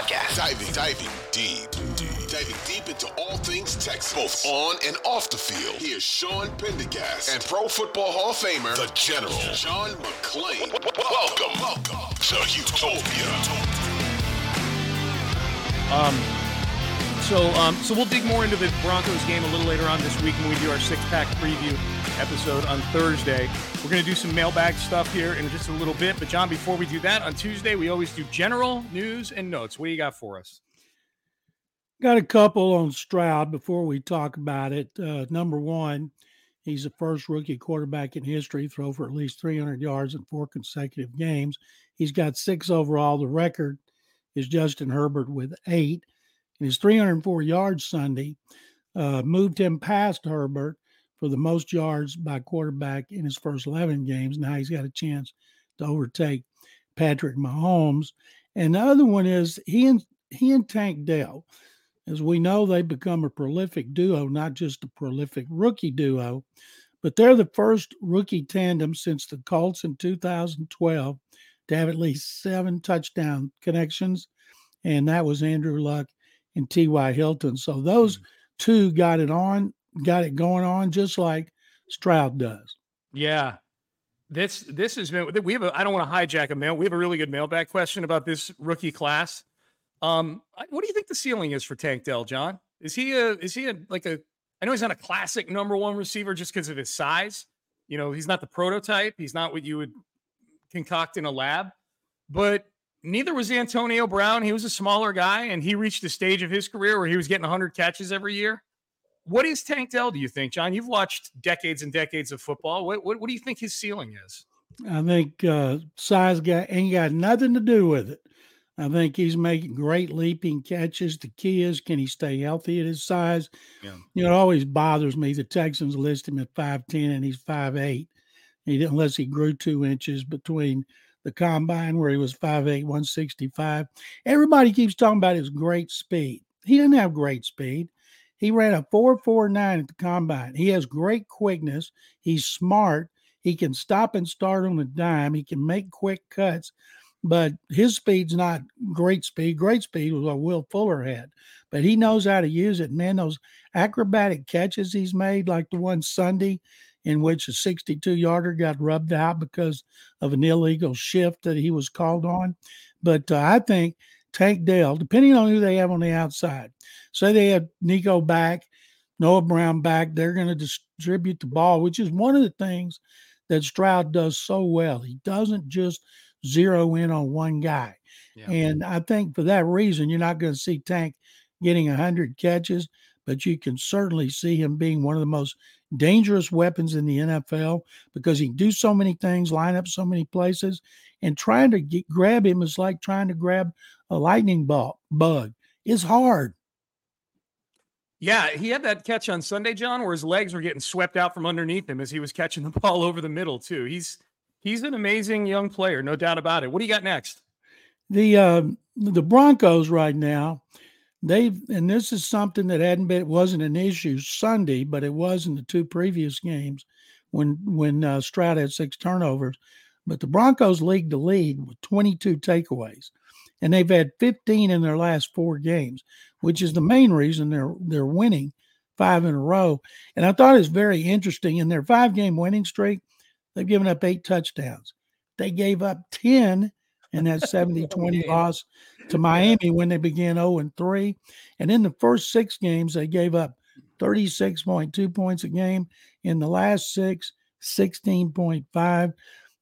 podcast. Diving, diving deep, deep, diving deep into all things Texas, both on and off the field. Here's Sean Pendergast and Pro Football Hall of Famer, the General, John McClain. Welcome, welcome to Utopia. Um, so, um, so we'll dig more into the Broncos game a little later on this week when we do our six-pack preview episode on Thursday. We're going to do some mailbag stuff here in just a little bit. But John, before we do that, on Tuesday we always do general news and notes. What do you got for us? Got a couple on Stroud before we talk about it. Uh, number one, he's the first rookie quarterback in history to throw for at least 300 yards in four consecutive games. He's got six overall. The record is Justin Herbert with eight. His 304 yards Sunday uh, moved him past Herbert for the most yards by quarterback in his first 11 games. Now he's got a chance to overtake Patrick Mahomes. And the other one is he and he and Tank Dell. As we know, they've become a prolific duo, not just a prolific rookie duo, but they're the first rookie tandem since the Colts in 2012 to have at least seven touchdown connections. And that was Andrew Luck and T.Y. Hilton. So those mm-hmm. two got it on got it going on just like Stroud does. Yeah. This this has been we have a I don't want to hijack a mail. We have a really good mailbag question about this rookie class. Um, what do you think the ceiling is for Tank Dell, John? Is he a is he a like a I know he's not a classic number one receiver just because of his size. You know, he's not the prototype. He's not what you would concoct in a lab. But neither was Antonio Brown. He was a smaller guy, and he reached a stage of his career where he was getting 100 catches every year. What is Tank Dell, do you think, John? You've watched decades and decades of football. What, what, what do you think his ceiling is? I think uh, size got ain't got nothing to do with it. I think he's making great leaping catches. The key is can he stay healthy at his size? Yeah. You know, it always bothers me. The Texans list him at 5'10 and he's 5'8. He unless he grew two inches between the combine where he was 5'8, 165. Everybody keeps talking about his great speed. He didn't have great speed. He ran a 449 at the combine. He has great quickness. He's smart. He can stop and start on a dime. He can make quick cuts, but his speed's not great speed. Great speed was what Will Fuller had, but he knows how to use it. Man, those acrobatic catches he's made, like the one Sunday in which a 62 yarder got rubbed out because of an illegal shift that he was called on. But uh, I think Tank Dell, depending on who they have on the outside. Say they have Nico back, Noah Brown back, they're going to distribute the ball, which is one of the things that Stroud does so well. He doesn't just zero in on one guy. Yeah. And I think for that reason, you're not going to see Tank getting 100 catches, but you can certainly see him being one of the most dangerous weapons in the NFL because he can do so many things, line up so many places, and trying to get, grab him is like trying to grab a lightning ball, bug. It's hard. Yeah, he had that catch on Sunday, John, where his legs were getting swept out from underneath him as he was catching the ball over the middle too. He's he's an amazing young player, no doubt about it. What do you got next? The uh, the Broncos right now, they've and this is something that hadn't been it wasn't an issue Sunday, but it was in the two previous games. when when uh, Stroud had six turnovers. But the Broncos league the lead with 22 takeaways, and they've had 15 in their last four games, which is the main reason they're they're winning five in a row. And I thought it's very interesting in their five game winning streak, they've given up eight touchdowns. They gave up 10 in that 70 20 loss to Miami when they began 0 and 3. And in the first six games, they gave up 36.2 points a game. In the last six, 16.5.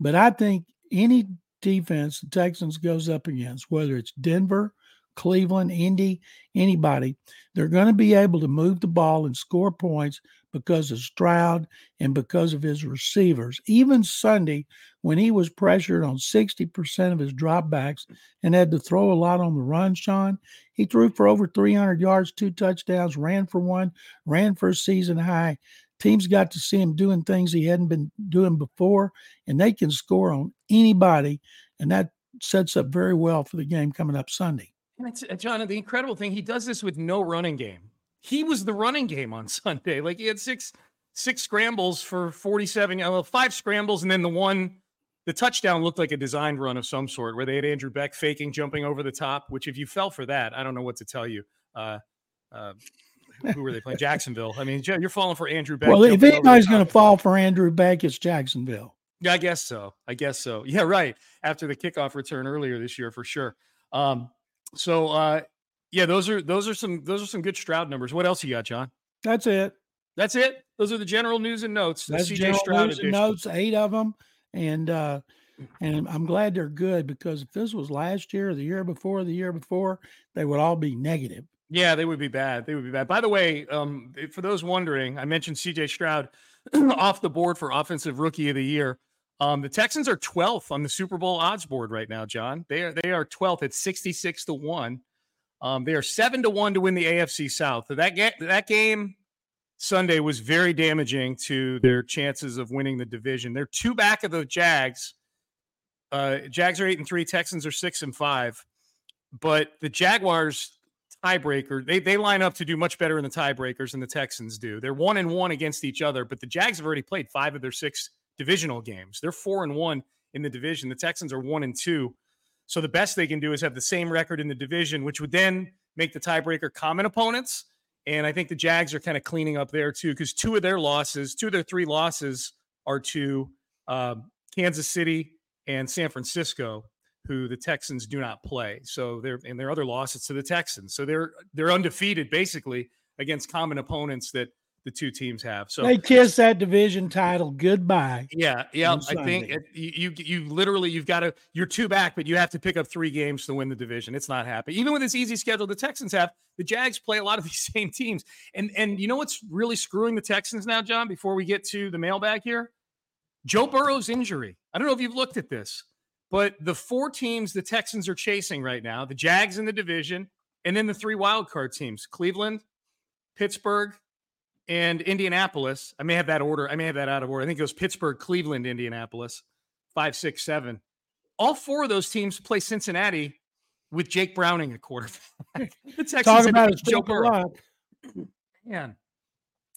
But I think any defense the Texans goes up against, whether it's Denver, Cleveland, Indy, anybody, they're going to be able to move the ball and score points because of Stroud and because of his receivers. Even Sunday, when he was pressured on 60% of his dropbacks and had to throw a lot on the run, Sean, he threw for over 300 yards, two touchdowns, ran for one, ran for a season high. Teams got to see him doing things he hadn't been doing before, and they can score on anybody. And that sets up very well for the game coming up Sunday. And it's, uh, John, the incredible thing, he does this with no running game. He was the running game on Sunday. Like he had six six scrambles for 47, well, five scrambles, and then the one, the touchdown looked like a designed run of some sort where they had Andrew Beck faking, jumping over the top, which if you fell for that, I don't know what to tell you. Uh, uh, who were they playing? Jacksonville. I mean, you're falling for Andrew Beck. Well, if anybody's going to fall for Andrew Beck, it's Jacksonville. Yeah, I guess so. I guess so. Yeah, right. After the kickoff return earlier this year, for sure. Um, so uh yeah, those are those are some those are some good Stroud numbers. What else you got, John? That's it. That's it. Those are the general news and notes. That's CJ Stroud news and notes, eight of them, and uh and I'm glad they're good because if this was last year, the year before, the year before, they would all be negative. Yeah, they would be bad. They would be bad. By the way, um, for those wondering, I mentioned CJ Stroud off the board for offensive rookie of the year. Um, the Texans are 12th on the Super Bowl odds board right now, John. They are they are 12th at 66 to 1. Um, they are 7 to 1 to win the AFC South. So that ga- that game Sunday was very damaging to their chances of winning the division. They're two back of the Jags. Uh, Jags are 8 and 3, Texans are 6 and 5. But the Jaguars tiebreaker, they they line up to do much better in the tiebreakers than the Texans do. They're 1 and 1 against each other, but the Jags have already played 5 of their 6 divisional games. They're four and one in the division. The Texans are one and two. So the best they can do is have the same record in the division, which would then make the tiebreaker common opponents. And I think the Jags are kind of cleaning up there too, because two of their losses, two of their three losses are to uh, Kansas City and San Francisco, who the Texans do not play. So they're and their other losses to the Texans. So they're they're undefeated basically against common opponents that the two teams have. So they kiss that division title goodbye. Yeah, yeah. I think it, you you literally you've got to you're two back, but you have to pick up three games to win the division. It's not happening. Even with this easy schedule the Texans have, the Jags play a lot of these same teams. And and you know what's really screwing the Texans now, John? Before we get to the mailbag here, Joe Burrow's injury. I don't know if you've looked at this, but the four teams the Texans are chasing right now: the Jags in the division, and then the three wild card teams: Cleveland, Pittsburgh, and Indianapolis. I may have that order. I may have that out of order. I think it was Pittsburgh, Cleveland, Indianapolis, five, six, seven. All four of those teams play Cincinnati with Jake Browning at quarterback. Talk about Joe Burrow. Man.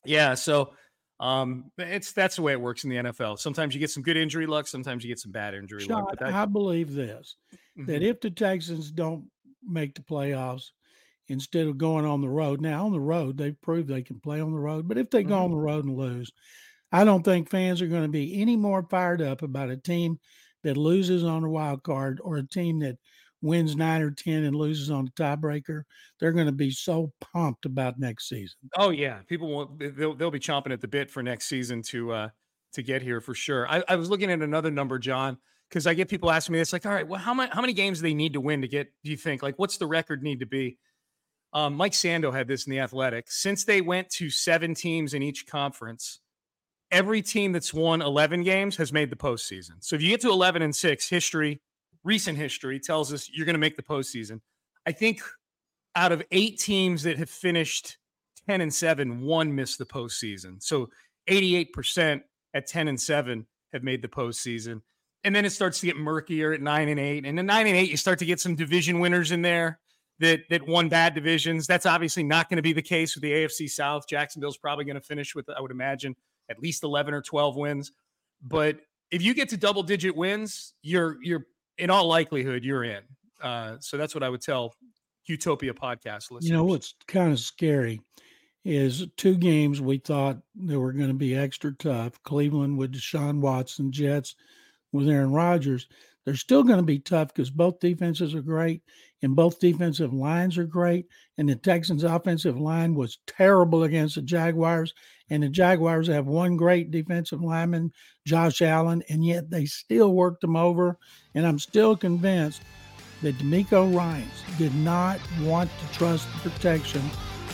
Yeah. So um, it's that's the way it works in the NFL. Sometimes you get some good injury luck, sometimes you get some bad injury Sean, luck. That... I believe this mm-hmm. that if the Texans don't make the playoffs, instead of going on the road. Now, on the road, they've proved they can play on the road, but if they mm-hmm. go on the road and lose, I don't think fans are going to be any more fired up about a team that loses on a wild card or a team that wins nine or 10 and loses on a tiebreaker. They're going to be so pumped about next season. Oh, yeah. People will, they'll, they'll be chomping at the bit for next season to, uh, to get here for sure. I, I was looking at another number, John, because I get people asking me, it's like, all right, well, how many, how many games do they need to win to get, do you think? Like, what's the record need to be? Um, Mike Sando had this in the Athletic. Since they went to seven teams in each conference, every team that's won 11 games has made the postseason. So if you get to 11 and six, history, recent history tells us you're going to make the postseason. I think out of eight teams that have finished 10 and seven, one missed the postseason. So 88% at 10 and seven have made the postseason. And then it starts to get murkier at nine and eight. And then nine and eight, you start to get some division winners in there that that won bad divisions. That's obviously not going to be the case with the AFC South. Jacksonville's probably going to finish with, I would imagine, at least 11 or 12 wins. But if you get to double digit wins, you're you're in all likelihood you're in. Uh, so that's what I would tell Utopia podcast listeners. You know what's kind of scary is two games we thought they were going to be extra tough. Cleveland with Deshaun Watson, Jets with Aaron Rodgers. They're still going to be tough because both defenses are great and both defensive lines are great. And the Texans' offensive line was terrible against the Jaguars. And the Jaguars have one great defensive lineman, Josh Allen, and yet they still worked them over. And I'm still convinced that DeMeco Ryans did not want to trust the protection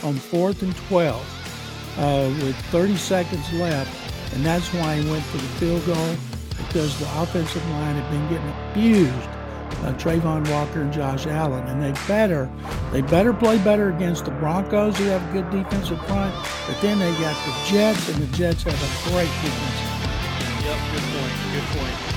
on fourth and 12 uh, with 30 seconds left. And that's why he went for the field goal because the offensive line had been getting abused. Uh, Travon Walker and Josh Allen, and they better they better play better against the Broncos, who have a good defensive front. But then they got the Jets, and the Jets have a great defense. Yep, good point. Good point.